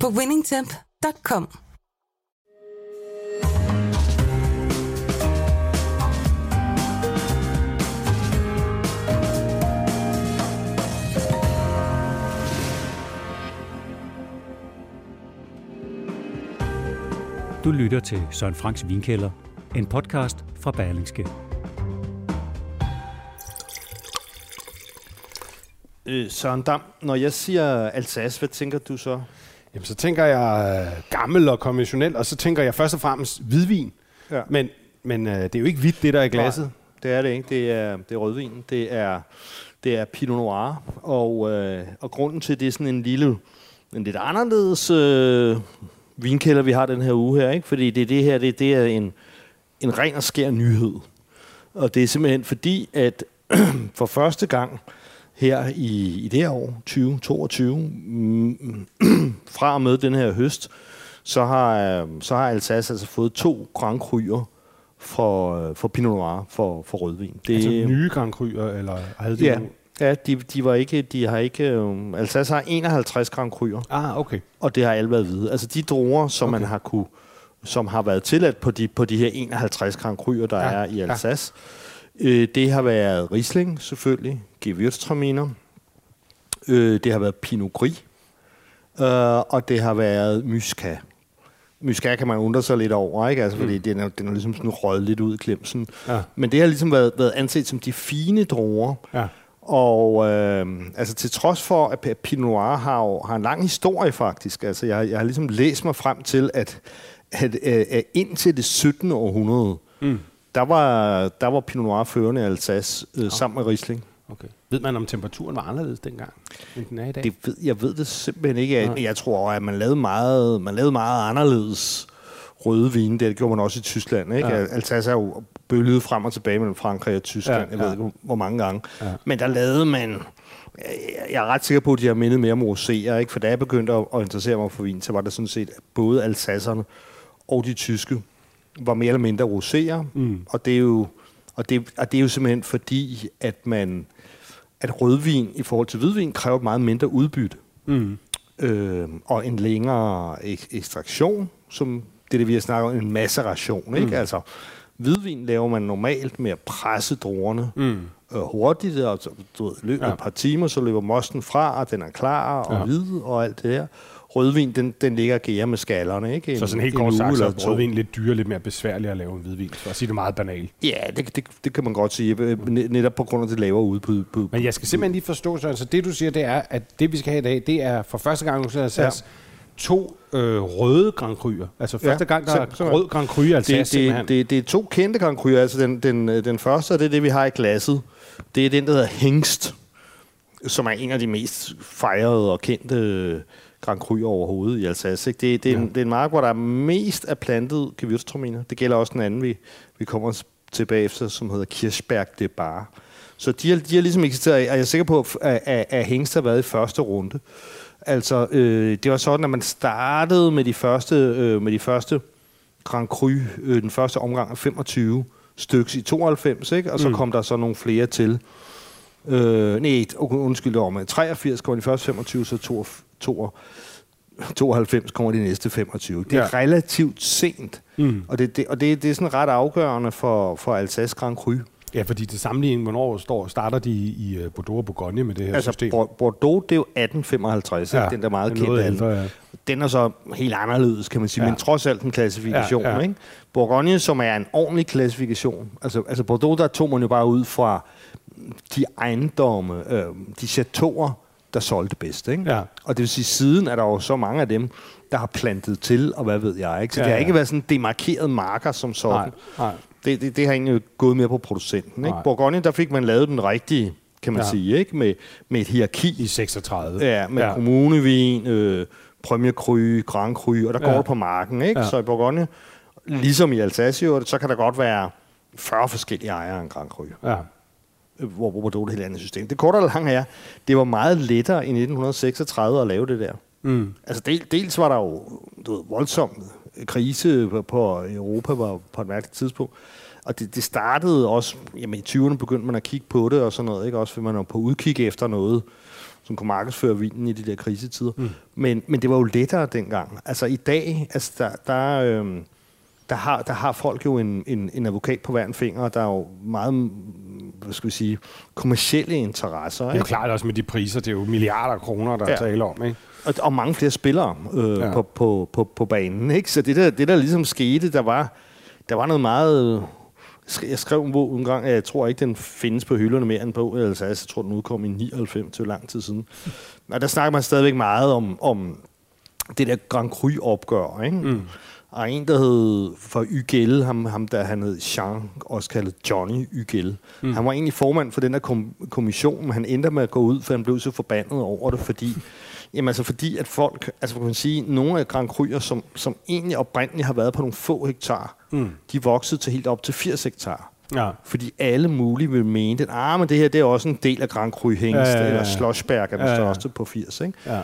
på winningtemp.com. Du lytter til Søren Franks Vinkælder, en podcast fra Berlingske. Øh, Søren Dam, når jeg siger Alsace, hvad tænker du så? Jamen, så tænker jeg øh, gammel og konventionel, og så tænker jeg først og fremmest hvidvin. Ja. Men, men øh, det er jo ikke hvidt, det der er i glasset. Nej, det er det ikke. Det er, det er rødvin. Det er, det er Pinot Noir. Og, øh, og grunden til, det er sådan en lille, en lidt anderledes øh, vinkælder, vi har den her uge her, ikke? fordi det, det her det, det er en, en ren og skær nyhed. Og det er simpelthen fordi, at for første gang her i, i det her år, 2022, mm, fra og med den her høst, så har, så har Alsace altså fået to Grand Cru'er for, for Pinot Noir, for, for rødvin. Det, altså nye Grand Cru'er, eller havde de ja, ja de, de, var ikke, de har ikke... Øh, Alsace har 51 Grand Cru'er, Ah, okay. og det har alle været hvide. Altså de druer, som okay. man har kunne som har været tilladt på de, på de her 51 Grand Cru'er, der ja, er i Alsace. Ja. Øh, det har været Riesling, selvfølgelig. Gewürztraminer. Øh, det har været Pinot Gris. Øh, og det har været Muscat. Muscat kan man undre sig lidt over, ikke? Altså, fordi den er, den er ligesom sådan røget lidt ud i klemsen. Ja. Men det har ligesom været, været anset som de fine druer. Ja. Og øh, altså til trods for, at Pinot Noir har, har en lang historie faktisk. Altså jeg, jeg har ligesom læst mig frem til, at, at, at, at indtil det 17. århundrede, mm. der, var, der var Pinot Noir førende i Alsace øh, sammen med Riesling. Okay. Ved man, om temperaturen var anderledes dengang, end den er i dag? Det ved, jeg ved det simpelthen ikke. Jeg, jeg tror, at man lavede meget, man lavede meget anderledes røde vine. Det gjorde man også i Tyskland. Ikke? Ja. Alsace er jo bølget frem og tilbage mellem Frankrig og Tyskland. Ja, Ja, jeg ved ikke, hvor- mange gange. Ja. Men der lavede man... Jeg er ret sikker på, at de har mindet mere om roséer, ikke? For da jeg begyndte at, at interessere mig for vin, så var det sådan set, at både alsasserne og de tyske var mere eller mindre roséer. Mm. Og, det er jo, og, det, og det er jo simpelthen fordi, at man at rødvin i forhold til hvidvin kræver et meget mindre udbytte. Mm. Øh, og en længere ek- ekstraktion, som det er det, vi har snakket om, en maceration. Ikke? Altså, hvidvin laver man normalt med at presse druerne mm. øh, hurtigt, og så, du ved, løbet Ja. et par timer, så løber mosten fra, og den er klar og ja. hvid og alt det der. Rødvin, den, den ligger og gærer med skallerne. Ikke? Så sådan helt en kort sagt, så er rødvin lidt dyrere, lidt mere besværligt at lave en hvidvin, for at sige det meget banalt. Ja, det, det, det kan man godt sige, øh, ne- netop på grund af det lavere udbud. På, Men jeg skal simpelthen lige forstå, så altså det du siger, det er, at det vi skal have i dag, det er for første gang, har sat Ja. to øh, røde Grand Cru'er. Altså første Ja, gang, der er så- rød Grand Cru, altså det, det, det, det er to kendte Grand Cru'er. Altså den, den, øh, den første, og det er det, vi har i glasset. Det er den, der hedder Hengst, som er en af de mest fejrede og kendte Grand Cru'er overhovedet i Alsace. Ikke? Det, det, er en, det er en mark, hvor der er mest af plantet gewürztraminer. Det gælder også den anden, vi, vi kommer tilbage efter, som hedder Kirchberg de Bar. Så de har, de har ligesom eksisteret, og jeg er sikker på, at, at, at Hengst har været i første runde. Altså, øh, det var sådan, at man startede med de første, øh, med de første Grand Cru, øh, den første omgang af 25 stykker i 92, ikke? og så mm. kom der så nogle flere til. Øh, nej, undskyld, med 83 kommer de første 25, så 92, 92 kommer de næste 25. Det er Ja. relativt sent, mm. og, det, det, og det, det er sådan ret afgørende for, for Alsace Grand Cru. Ja, fordi til sammenligning, hvornår står, starter de i øh, Bordeaux og Bourgogne med det her Altså, system? Bor- Bordeaux, det er jo 1855, ja, den der meget den kendte ældre, ja. Den er så helt anderledes, kan man sige, Ja. men trods alt en klassifikation. Ja. ja. Ikke? Bourgogne, som er en ordentlig klassifikation. Altså, altså Bordeaux, der tog man jo bare ud fra de ejendomme, øh, de chateauer, der solgte bedst. Ikke? Ja. Og det vil sige, siden er der jo så mange af dem, der har plantet til, og hvad ved jeg. Ikke? Så Ja, det har ja. ikke været sådan demarkeret marker som sådan. Nej, nej. Det, det, det har egentlig gået mere på producenten. Ikke? Nej. Bourgogne, der fik man lavet den rigtige, kan man Ja. sige, ikke? Med, med et hierarki. I 36. Ja, med Ja. kommunevin, øh, Premier Cru, Grand Cru, og der Ja. går det på marken, ikke? Ja. Så i Bourgogne, ligesom i Alsace, så kan der godt være 40 forskellige ejere af en Grand Cru Ja. Hvor Bordeaux er et helt andet system. Det korte og lange er, det var meget lettere i 1936 at lave det der. Mm. Altså del, dels var der jo du ved, voldsom krise på, på Europa var på et mærkeligt tidspunkt. Og det, det startede også, jamen i 20'erne begyndte man at kigge på det og sådan noget, ikke? Også fordi man var på udkig efter noget, som kunne markedsføre vinen i de der krisetider. Mm. Men, men det var jo lettere dengang. Altså i dag, altså der, der, øhm, der, har, der har folk jo en, en, en advokat på hver en finger, og der er jo meget, hvad skal vi sige, kommersielle interesser. Det er jo Ikke? klart også med de priser, det er jo milliarder af kroner, der ja. Er tale om, ikke? Og, og mange flere spillere øh, Ja. på, på, på, på banen. Ikke? Så det der, det der ligesom skete, der var, der var noget meget... Jeg skrev en bog en gang, jeg tror ikke, den findes på hylderne mere end på, altså jeg tror, den udkom i 99, det var lang tid siden. Og der snakker man stadigvæk meget om, om det der Grand Cru-opgør, ikke? Mm. Og en, der hed for Ygel, ham, ham der han hed Jean, også kaldet Johnny Ygel. Mm. Han var egentlig formand for den der kom- kommission, men han endte med at gå ud, for han blev så forbandet over det, fordi, jamen altså fordi at folk, altså kan man sige, nogle af Grand Cru'er, som, som egentlig oprindeligt har været på nogle få hektar, mm. de voksede til helt op til 80 hektar. Ja. Fordi alle mulige vil mene, at ah, men det her det er også en del af Grand Cru Hengst, ja, ja, ja. eller Schlossberg er den Ja, ja. største på 80. Ikke? Ja.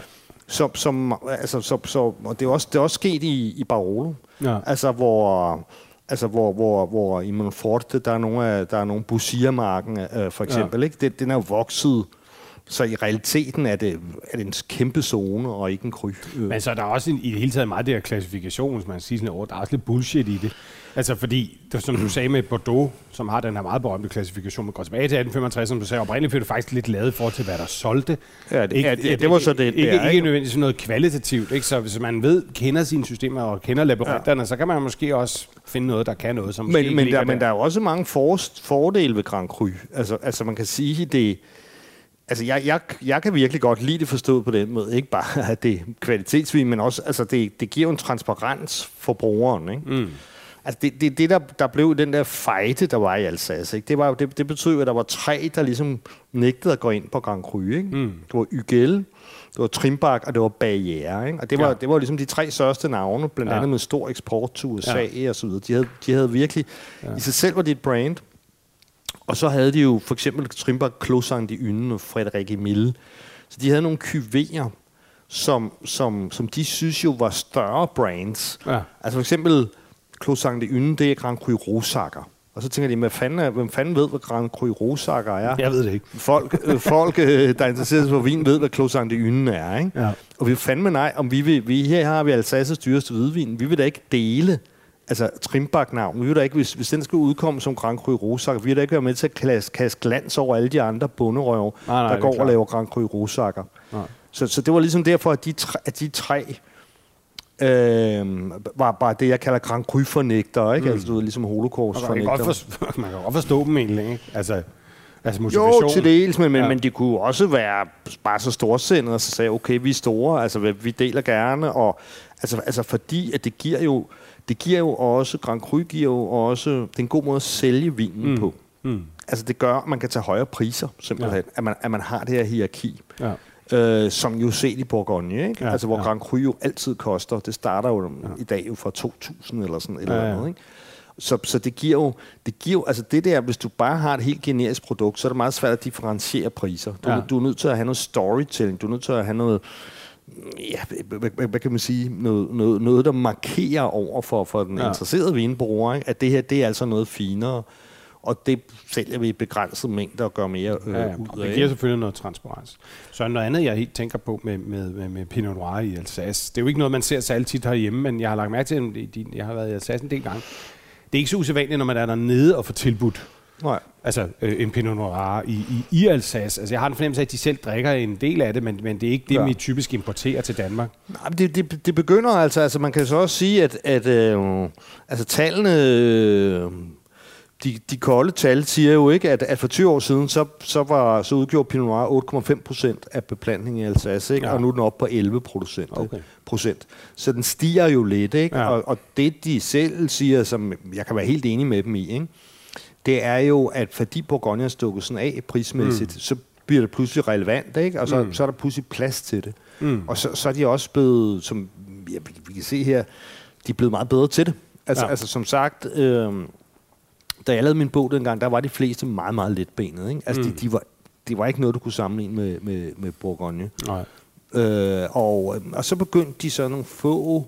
Som, som, altså, så, så, og det er også, det er også sket i, i Barolo. Ja. Altså, hvor, altså, hvor, hvor, hvor i Monforte, der er nogle, af, der er nogle Busia-marken, øh, for eksempel, ja. ikke? Den, den er jo vokset, så i realiteten er det, er det en kæmpe zone, og ikke en kry. Øh. Men så er der også en, i det hele taget meget det her klassifikation, hvis man siger sådan over, der er også lidt bullshit i det. Altså fordi, det, som du sagde med Bordeaux, som har den her meget berømte klassifikation, man går tilbage til 1865, som du sagde, oprindeligt blev det faktisk lidt lavet forhold til, hvad der solgte. Ja, det- ja, det- det var så det, Ikke, det er, ikke, ikke ikke? nødvendigvis noget kvalitativt, ikke? så hvis man ved, kender sine systemer og kender labyrinterne, ja. så kan man måske også finde noget, der kan noget, som Men, ikke men, ligger der, men der er jo også mange for, fordele ved Grand Cru. Altså, altså man kan sige, det... Altså, jeg, jeg, jeg kan virkelig godt lide det forstået på den måde. Ikke bare, at det er kvalitetsvin, men også, altså, det, det giver en transparens for brugeren, ikke? Mm. Altså, det, det, det der, der blev den der fejde, der var i Alsace, ikke? Det, var, det, det betød, at der var tre, der ligesom nægtede at gå ind på Grand Cru, ikke? Mm. Det var Ygel, det var Trimbach, og det var Barriere, ikke? Og det var, Ja. det var ligesom de tre største navne, blandt Ja. andet med stor eksport til USA ja. og så videre. De havde, de havde virkelig... Ja. I sig selv var det et brand. Og så havde de jo for eksempel Trimbach, Closang de Yne og Frederik Emil. Så de havde nogle kyverer, som, som, som de synes jo var større brands. Ja. Altså for eksempel Closang de Yne, det er Grand Cru Rosakker. Og så tænker de, hvad fanden, er, hvem fanden ved, hvad Grand Cru Rosakker er? Jeg ved det ikke. Folk, øh, folk øh, der interesserer sig for vin, ved, hvad Closang de Yne er. Ikke? Ja. Og vi fandme nej, om vi vil, vi, her har vi Alsaces dyreste hvidvin. Vi vil da ikke dele altså Trimbach-navn. Vi vil da ikke, hvis, hvis den skal udkomme som Grand Cru Rosakker, vi vil da ikke være med til at kaste, kaste glans over alle de andre bunderøve, Nej, nej, der er går og laver Grand Cru Rosakker. Så, så det var ligesom derfor, at de tre, at de tre øh, var bare det, jeg kalder Grand Cru-fornægter, ikke? Mm. Altså, du ved, ligesom Og man, kan godt holocaust-fornægter. forstå, man kan godt forstå dem egentlig, ikke? Altså, altså motivation. Jo, til dels, men, men, Ja. men de kunne også være bare så storsindede og så sagde, okay, vi er store, altså vi- vi deler gerne, og altså, altså fordi, at det giver jo, det giver jo også, Grand Cru giver jo også, det er en god måde at sælge vinen mm. på. Mm. Altså det gør, at man kan tage højere priser, simpelthen, ja. at, man, at man har det her hierarki. Ja. Øh, som jo set i Bourgogne, ikke? Ja, altså hvor ja. Grand Cru jo altid koster. Det starter jo ja. i dag jo fra 2.000 eller sådan et Ja, eller ja. andet, ikke? Så, så det giver jo, det giver jo, altså det der, hvis du bare har et helt generisk produkt, så er det meget svært at differentiere priser. Du, Ja. ja. du er nødt til at have noget storytelling, du er nødt til at have noget, ja, hvad, hvad, kan man sige, noget, noget, noget der markerer over for, for den Ja. interesserede vinbruger, ikke? at det her, det er altså noget finere, og det sælger vi i begrænset mængder og gør mere øh, Ja, ja. ud Det af. giver selvfølgelig noget transparens. Så noget andet, jeg helt tænker på med, med, med, med Pinot Noir i Alsace. Det er jo ikke noget, man ser særlig tit herhjemme, men jeg har lagt mærke til, at jeg har været i Alsace en del gange. Det er ikke så usædvanligt, når man er dernede og får tilbudt Nej. Altså, øh, en Pinot Noir i, i, i Alsace. Altså, jeg har en fornemmelse af, at de selv drikker en del af det, men, men det er ikke det, ja. Vi typisk importerer til Danmark. Nej, men det, det, det begynder altså, altså man kan så også sige, at, at øh, altså tallene, øh, de, de kolde tal siger jo ikke, at, at for 20 år siden, så, så, var, så udgjorde Pinot Noir 8,5 procent af beplantningen i Alsace, ikke? Ja. Og nu er den oppe på 11 procent. Okay. procent. Så den stiger jo lidt, ikke? Ja. Og, og det de selv siger, som jeg kan være helt enig med dem i, ikke? Det er jo, at fordi Bourgogne er stukket sådan af prismæssigt, mm. så bliver det pludselig relevant, ikke? og så, mm. så er der pludselig plads til det. Mm. Og så, så er de også blevet, som ja, vi, vi kan se her, de er blevet meget bedre til det. Altså, ja. altså som sagt, øh, da jeg lavede min bog dengang, der var de fleste meget, meget letbenet. Ikke? Altså, mm. de, de var, det var ikke noget, du kunne sammenligne med, med, med Bourgogne. Nej. Øh, og, og så begyndte de så nogle få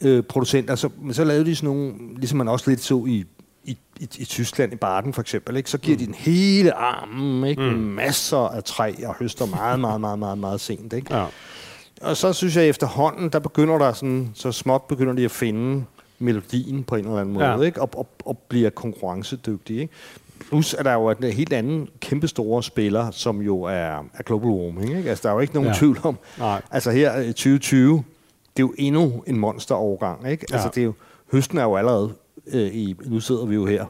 øh, producenter, så, men så lavede de sådan nogle, ligesom man også lidt så i, i, i, i Tyskland, i Baden for eksempel, ikke? så giver mm. de den hele armen, ikke? Mm. masser af træ og høster meget, meget, meget, meget, meget sent. Ikke? Ja. Og så synes jeg efterhånden, der begynder der sådan, så småt begynder de at finde melodien på en eller anden måde, Ja. ikke? Og, og, og bliver konkurrencedygtige. Ikke? Plus er der jo en helt anden kæmpe store spiller, som jo er, er global warming. Ikke? Altså, der er jo ikke nogen Ja. tvivl om. Nej. Altså her i 2020, det er jo endnu en monsterovergang. Ikke? Altså, Ja. det er jo, høsten er jo allerede øh, i... Nu sidder vi jo her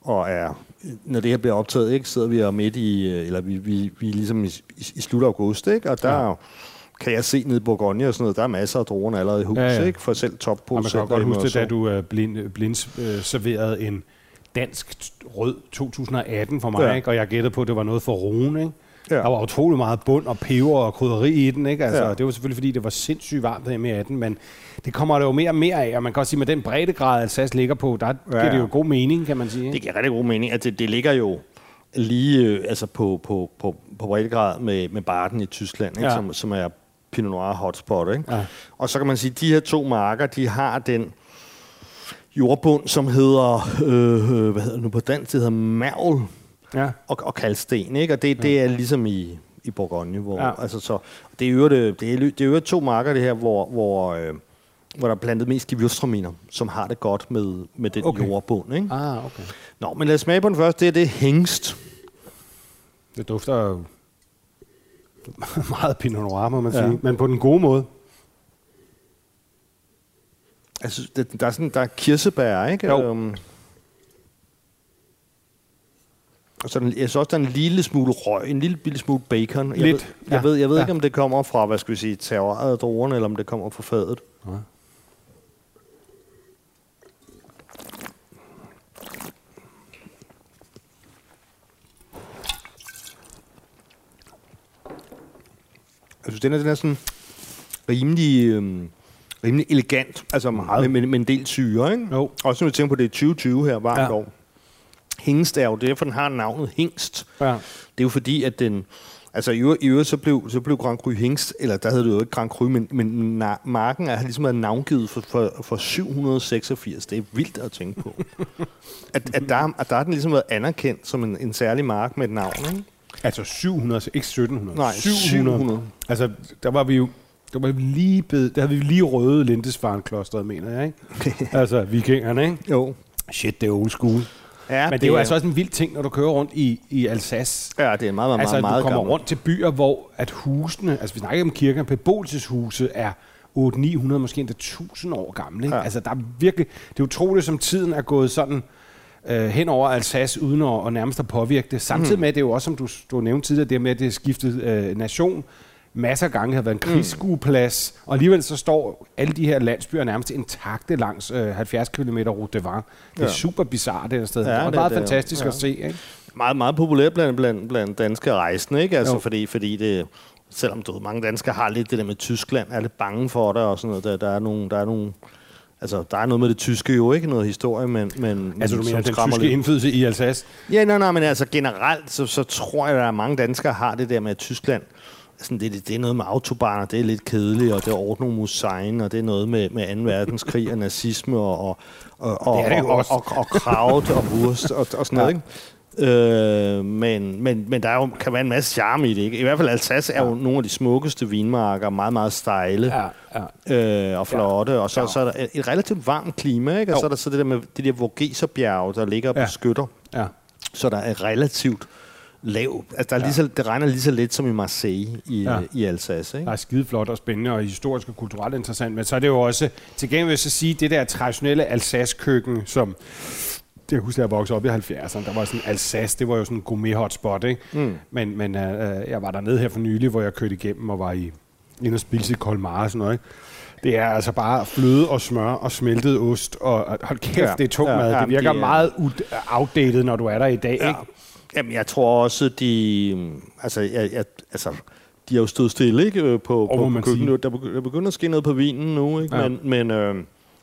og er... Når det her bliver optaget, ikke, sidder vi jo midt i... øh, Eller vi, vi, vi er ligesom i, i, i slut august, ikke? Og der Ja. ja. kan jeg se nede i Bourgogne og sådan noget, der er masser af druerne allerede i hus, Ja, ja, ja. ja. ikke? For selv Og man topproducenter. kan godt huske det, da du uh, blind, blind uh, serverede en dansk rød 2018 for mig, ja. Ja. ikke? og jeg gættede på, at det var noget for Rune. Ikke? Ja. Der var utrolig meget bund og peber og krydderi i den. Ikke? Altså, Ja. Det var selvfølgelig, fordi det var sindssygt varmt derhjemme i 18, men det kommer der jo mere og mere af, og man kan også sige, med den breddegrad, Alsace ligger på, der giver Ja, det jo god mening, kan man sige. Det Ikke? giver rigtig god mening, at det, det ligger jo lige øh, altså på, på, på, på breddegrad med, med Barden i Tyskland, ikke? Ja. Som, som er Pinot Noir hotspot. Ikke? Ja. Og så kan man sige, at de her to marker, de har den jordbund, som hedder, øh, øh, hvad hedder det nu på dansk, det hedder mærvel Ja. og, og kalksten, ikke? Og det, det er ligesom i, i Bourgogne, hvor, Ja. altså så, det er jo det, det, er, det er to marker, det her, hvor, hvor, øh, hvor der er plantet mest givjustraminer, som har det godt med, med den Okay. jordbund, ikke? Ah, okay. Nå, men lad os smage på den første. Det er det hængst. Det dufter meget Pinot Noir, må man Ja. sige, men på den gode måde. Altså, det, der er sådan, der er kirsebær, ikke? Jo. Øhm, og så er den, jeg synes også, der er en lille smule røg, en lille bitte smule bacon. Jeg Lidt, Ved, jeg ja. ved, jeg ved Ja. ikke, om det kommer fra, hvad skal vi sige, terroret af druerne, eller om det kommer fra fadet. Ja. Jeg synes, den er, den er sådan rimelig, øhm, rimelig elegant, altså Meget. med, med, med en del syre, ikke? Jo. Også når vi tænker på, det er 2020 her, varmt ja. år. Hængst er jo derfor, den har navnet hængst. Ja. Det er jo fordi, at den... Altså i øvrigt, i øvrigt så, blev, så blev Grand Cru Hingst, eller der hed det jo ikke Grand Cru, men, men na- marken er ligesom været navngivet for, for, for 786. Det er vildt at tænke på. at, at, der, at der har den ligesom været anerkendt som en, en særlig mark med et navn, ikke? Altså 700, ikke 1700. Nej, 700. Altså, der var vi jo der var vi lige bed, der havde vi lige røde Lindesfarn-klosteret, mener jeg, ikke? altså, vikingerne, ikke? Jo. Shit, det er old school. Ja, Men det er jo altså også en vild ting, når du kører rundt i, i Alsace. Ja, det er meget, meget, altså, meget, meget du kommer gammelt. rundt til byer, hvor at husene, altså vi snakker om kirker, beboelseshuse er 800-900, måske endda 1000 år gamle. Ikke? Ja. Altså, der er virkelig, det er utroligt, som tiden er gået sådan øh, hen over Alsace, uden at, at nærmest at påvirke det. Samtidig med, det er jo også, som du, du nævnte tidligere, det med, at det er skiftet øh, nation masser af gange har været en krigsskueplads, og alligevel så står alle de her landsbyer nærmest intakte langs øh, 70 km Route de Vin. Det er Ja. super bizarrt det her sted. Ja, det er det- meget det fantastisk ja. at se. Ikke? meget, meget populært blandt, blandt, blandt danske rejsende, ikke? Altså, Jo. fordi, fordi det, selvom du ved, mange danskere har lidt det der med Tyskland, er lidt bange for det og sådan noget. Der, der er nogle, der er nogle, altså, der er noget med det tyske jo, ikke noget historie, men, men Altså du mener den tyske lidt. indflydelse i Alsace? Ja, nej, nej, men altså generelt, så, så tror jeg, at der er mange danskere, har det der med, at Tyskland, sådan, det, det, er noget med autobaner, det er lidt kedeligt, og det er Ordnungsmusein, og det er noget med, med 2. verdenskrig og nazisme og, og, og, og, Det det og, og, og, og kraut og wurst og, og sådan noget, Ja. ikke? Øh, men, men, men der er jo, kan være en masse charme i det. Ikke? I hvert fald Alsace er jo nogle af de smukkeste vinmarker, meget, meget stejle Ja, ja. øh, og flotte. Og så, Ja. så er der et- relativt varmt klima, ikke? og Jo. så er der så det der med de der Vogeserbjerge, der ligger Ja. på skytter. ja. Så der er relativt lav. Altså, der er lige så, det regner lige så lidt som i Marseille i, Ja. ja. i Alsace. Ikke? Der er skide flot og spændende og historisk og kulturelt interessant, men så er det jo også, til gengæld vil jeg så sige, det der traditionelle Alsace-køkken, som jeg husker, jeg voksede op i 70'erne, der var sådan Alsace, det var jo sådan en gourmet hotspot, ikke? Mm. Men, men uh, jeg var dernede her for nylig, hvor jeg kørte igennem og var i inde og spise i Colmar og sådan noget, ikke? Det er altså bare fløde og smør og smeltet ost, og hold kæft, Ja. det er tung Ja, mad. ja, det virker det meget outdated, når du er der i dag, Ja. ikke? Jamen, jeg tror også, de... Altså, jeg, jeg, altså, de har jo stået stille ikke, øh, på, Og på man køkkenet. Der, begy- der begynder at ske noget på vinen nu, ikke? Ja. men, men, øh,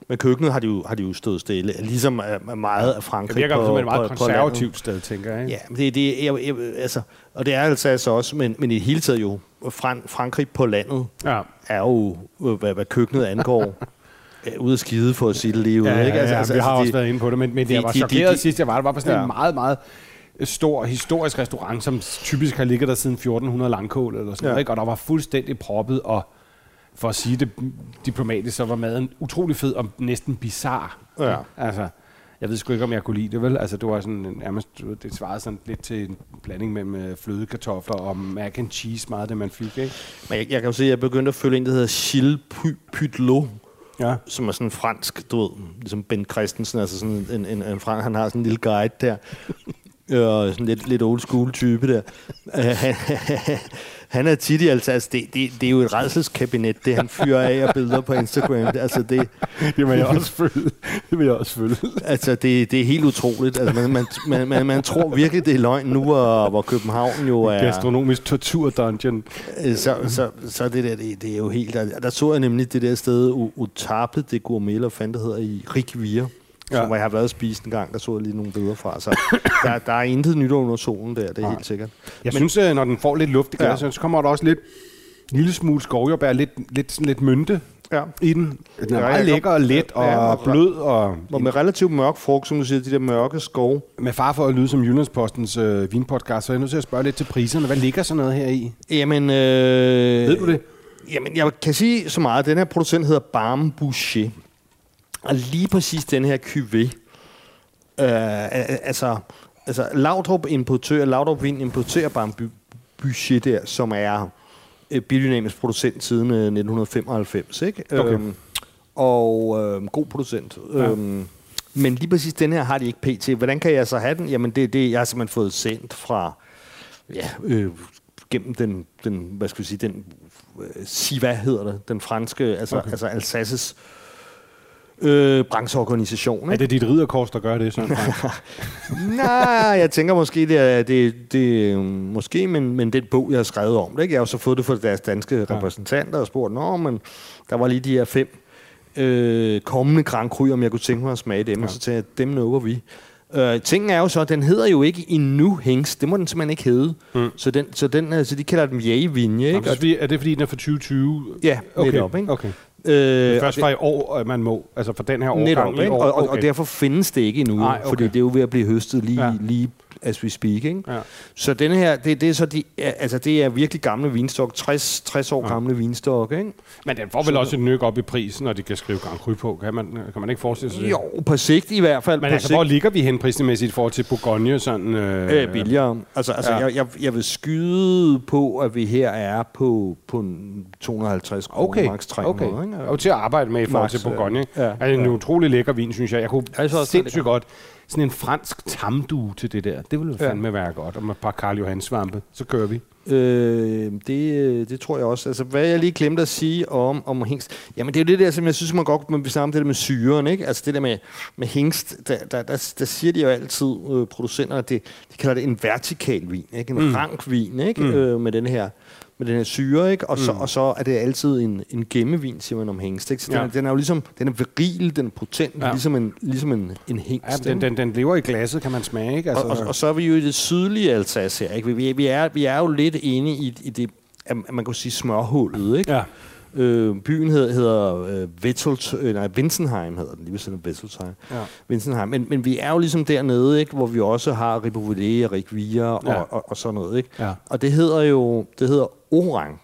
men køkkenet har de, jo, har de jo stået stille. Ligesom øh, meget af Det Frankrig virker på, som et meget på, på konservativt sted, tænker jeg. ikke? Ja, men det, det jeg, jeg, altså, og det er altså altså også, men, men i det hele taget jo, Fran, Frankrig på landet Ja. er jo, øh, hvad, hvad køkkenet angår, ude at skide for at sige det lige ud. Ja, ja, ikke? ja, altså, vi har de- også været inde på det, men, men de- jeg var de- de- chokeret de- sidst, jeg var der. var på sådan Ja. en meget, meget stor historisk restaurant, som typisk har ligget der siden 1400 langkål eller sådan Ja. noget, ikke? og der var fuldstændig proppet, og for at sige det diplomatisk, så var maden utrolig fed og næsten bizarre. Ja. Altså, jeg ved sgu ikke, om jeg kunne lide det, vel? Altså, det var sådan, nærmest, det svarede sådan lidt til en blanding mellem øh, flødekartofler og mac and cheese, meget det, man fik, ikke? Men jeg, jeg kan jo se, at jeg begyndte at følge en, der hedder Gilles Py- Pytlot, Ja. som er sådan fransk, du ved, ligesom Ben Christensen, altså sådan en, en, en frank, han har sådan en lille guide der, og sådan lidt, lidt old school type der. Uh, han, han er tit i altså, altså det, det, det, er jo et redselskabinet, det han fyrer af og billeder på Instagram. Altså det, Det vil jeg også føle. Det vil jeg også føle. altså det, det er helt utroligt. Altså man, man, man, man, man tror virkelig, det er løgn nu, hvor, hvor København jo er... Gastronomisk tortur dungeon. Øh, så, så, så det der, det, det er jo helt... Der, der så jeg nemlig det der sted, U- Utape det gourmet, eller fanden det hedder, i Rikvir, ja. Som jeg har været spist en gang, der så jeg lige nogle billeder fra. Så der, der er intet nyt under solen der, det er Nej. helt sikkert. Jeg Men, synes, øh, når den får lidt luft i glasset, ja. så kommer der også lidt en lille smule skovjordbær, lidt, lidt, sådan lidt mynte Ja. i den. Den er meget lækker og let og Ja, og- blød, og Og med relativt mørk frugt, som du siger, de der mørke skov. med far for at lyde som Jyllandspostens øh, vinpodcast, så er jeg nødt til at spørge lidt til priserne. Hvad ligger sådan noget her i? Jamen, øh, Ved du det? Jamen, jeg kan sige så meget. Den her producent hedder Barme Boucher. Og lige præcis den her cuvée, øh, altså, altså Laudrup importør, Laudrup Vin importerer Barme Bu- Boucher der, som er øh, biodynamisk producent siden øh, 1995, ikke? Okay. Øhm, og øh, god producent. Ja. Øhm, men lige præcis den her har de ikke pt. Hvordan kan jeg så have den? Jamen, det, det jeg har simpelthen fået sendt fra, ja, øh, gennem den, den, hvad skal vi sige, den, øh, SIVA hedder det, den franske, altså, okay. altså Alsaces øh, brancheorganisation. Er Ikke? det dit ridderkors, der gør det, sådan? Nej, jeg tænker måske, det er, det, det, øh, måske, men, men den bog, jeg har skrevet om det, ikke? jeg har jo så fået det fra deres danske Ja. repræsentanter og spurgt, nå, men der var lige de her fem øh, kommende Grand Cru, om jeg kunne tænke mig at smage dem, Ja. og så tænkte jeg, dem nukker vi. Øh, tingen er jo så, den hedder jo ikke endnu Hengst, det må den simpelthen ikke hedde. Mm. Så, den, så, den, altså, de kalder den Jægevinje, Jamen, ikke? så er det- er det fordi, den er fra 2020? Ja, Okay, netop, ikke? okay. Øh, Det er og først det- fra i år, at man må. Altså for den her årgang Netop, år. Og, og, okay. og derfor findes det ikke endnu, Nej, okay. fordi det er jo ved at blive høstet lige, ja. lige as we speak. Ikke? Ja. Så denne her, det, det er så de, altså det er virkelig gamle vinstok, 60, 60 år Ja. gamle vinstok, ikke? Men den får vel også et nyk op i prisen, når de kan skrive Grand Cru på. Kan man, kan man ikke forestille sig det? Jo, på sigt i hvert fald. Men altså, sigt, hvor ligger vi hen prismæssigt i forhold til Bourgogne? Sådan, øh, øh, billigere. Altså, altså Ja. jeg, jeg, jeg vil skyde på, at vi her er på, på en 250 kroner, Okay, max 300. okay. Ikke? Og til at arbejde med i forhold Max, til Bourgogne. ja. Ja, altså, en Ja. utrolig lækker vin, synes jeg. Jeg kunne Jeg er sindssygt godt. Sådan en fransk tamdue til det der. Det ville Ja. fandme være godt. Og med et par Karl Johan svampe. Så kører vi. Øh, det, det tror jeg også. Altså, hvad jeg lige glemte at sige om, om hængst. Jamen, det er jo det der, som jeg synes, man godt man vil snakke om det der med syren, ikke? Altså, det der med, med hængst, der, der, der, der siger de jo altid, øh, producenter, at det, de kalder det en vertikal vin, ikke? En Mm. rank vin, ikke? Mm. Øh, med den her med den her syre, ikke? Og, så, Mm. og så er det altid en, en gemmevin, siger man om hængst, ikke? Så den, Ja. er, den er jo ligesom, den er viril, den er potent, Ja. ligesom en, ligesom en, en hængst, Ja, den, den, den lever i glasset, kan man smage. Ikke? Altså, og, og, og så er vi jo i det sydlige Alsace her. Ikke? Vi, vi, er, vi er jo lidt inde i, i det, at man kan sige smørhullet. Ikke? Ja. Øh, byen hedder, hedder øh, Wettelt, øh, nej, Winsenheim hedder den, lige ved siden af Wettelsheim. Ja. Winsenheim. Men, men vi er jo ligesom dernede, ikke? hvor vi også har Ribouillet og Rikvia og, Ja. og, og, og sådan noget. Ikke? Ja. Og det hedder jo det hedder Orang.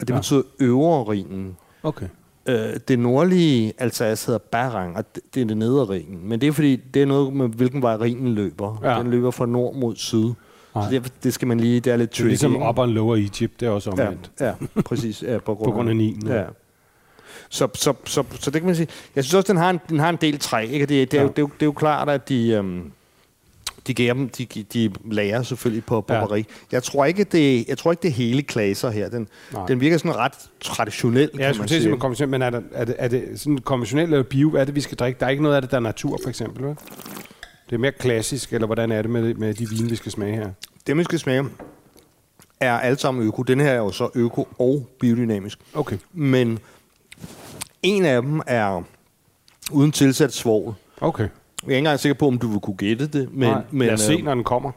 Og det Ja. betyder øvre rinen. Okay. Øh, det nordlige Alsace hedder Barang, og det, det er det nedre Rhinen. Men det er fordi, det er noget med, hvilken vej Rhinen løber. Ja. Den løber fra nord mod syd. Nej. Så det, det skal man lige, det er lidt Det er tricky. ligesom? Upper and Lower Egypt, det er også ja, omvendt. ja, præcis. Ja, på, grund På grund af Nilen, ja. Ja. Så, så, så, så, det kan man sige. Jeg synes også, den har en, den har en del træ. Ikke? Det, det, er Ja. jo, det, er jo, det er jo klart, at de... Øhm, de, giver dem, de, de lærer selvfølgelig på Ja. barbari. Ja. Jeg tror ikke, det, jeg tror ikke, det hele klaser her. Den, Nej. den virker sådan ret traditionel, Ja, kan jeg man sige, med konventionelt, men er, der, er, det, er det sådan konventionelt eller bio? Er det, vi skal drikke? Der er ikke noget af det, der er natur, for eksempel, vel? Det er mere klassisk, eller hvordan er det med, med de vine, vi skal smage her? Det, man skal smage, er alle sammen øko. Den her er jo så øko og biodynamisk. Okay. Men en af dem er uden tilsat svovl. Okay. Jeg er ikke engang sikker på, om du vil kunne gætte det. Men, Nej, men, lad os se, øh, når den kommer.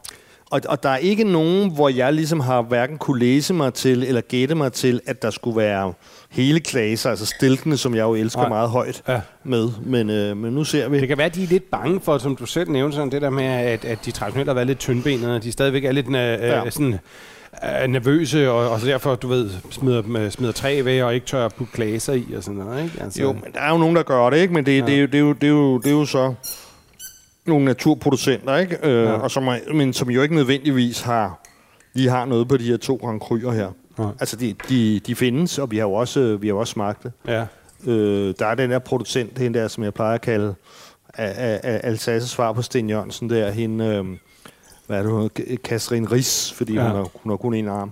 Og, og der er ikke nogen, hvor jeg ligesom har hverken kunne læse mig til, eller gætte mig til, at der skulle være hele klaser, altså stilkene, som jeg jo elsker Nej. meget højt Ja. med. Men, øh, men nu ser vi. Det kan være, at de er lidt bange for, som du selv nævnte, sådan det der med, at, at de traditionelt har været lidt tyndbenede, og de stadigvæk er lidt øh, Ja. ja. sådan, øh, nervøse, og, og derfor, du ved, smider, øh, smider træ væk og ikke tør at putte glaser i og sådan noget, ikke? Altså, Jo, men der er jo nogen, der gør det, ikke? Men det, ja. det, er, det, er, jo, det, er, jo, det er jo så nogle naturproducenter, ikke? Øh, Ja. ja. og som, er- men som jo ikke nødvendigvis har lige har noget på de her to Grand Cru'er her. Nej. Altså, de, de, de findes, og vi har jo også, øh, vi har jo også smagt det. Ja. Øh, der er den der producent, hende der, som jeg plejer at kalde af, af, af Alsaces svar på Sten Jørgensen der, hende, øh, hvad er det? Katrin Ries, fordi Ja. hun, har, hun har kun en arm.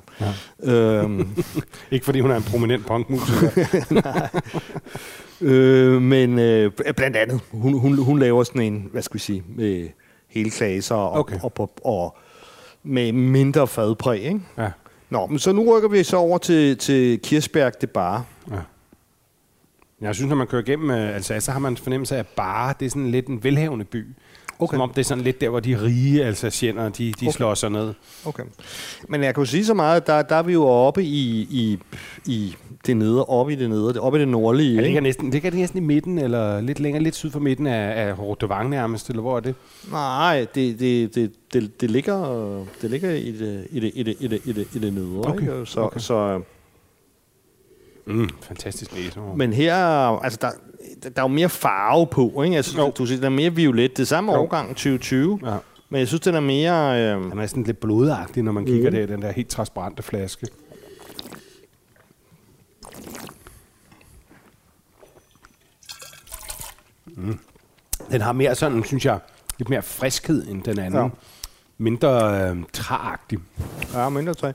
Ja. Øhm, Ikke fordi hun er en prominent punkmusiker. øh, men øh, blandt andet, hun, hun, hun laver sådan en, hvad skal vi sige, med hele klaser og, Okay. og, og, og med mindre fadpræg, ikke? ja. Nå, men så nu rykker vi så over til, til Kirsberg det bare. ja. Jeg synes, når man kører igennem øh, Alsace, så har man en fornemmelse af, at bare det er sådan lidt en velhavende by. Okay. Som om det er sådan lidt der, hvor de rige alsacienere, de, de okay. Slår sig ned. Okay. Men jeg kan jo sige så meget, at der, der er vi jo oppe i, i, i det nedre, oppe i det nedre, oppe i det nordlige. Ja, det ligger næsten, ligger det næsten i midten, eller lidt længere, lidt syd for midten af, af Hortevang nærmest, eller hvor er det? Nej, det, det, det, det, det, ligger, det ligger i det, i det, i det, i det, i det, i det nedre. Okay, Ikke? Så, okay. så, Mm, fantastisk læse. men her, altså der, der er jo mere farve på, ikke? Altså, Jo. du siger, den er mere violet. Det er samme Jo. årgang 2020, Ja. men jeg synes, den er mere... Øh, Den er næsten lidt blodagtig, når man mm. kigger der i den der helt transparente flaske. Mm. Den har mere sådan, synes jeg, lidt mere friskhed end den anden. Ja. Mindre øh, træagtig. Ja, mindre træ.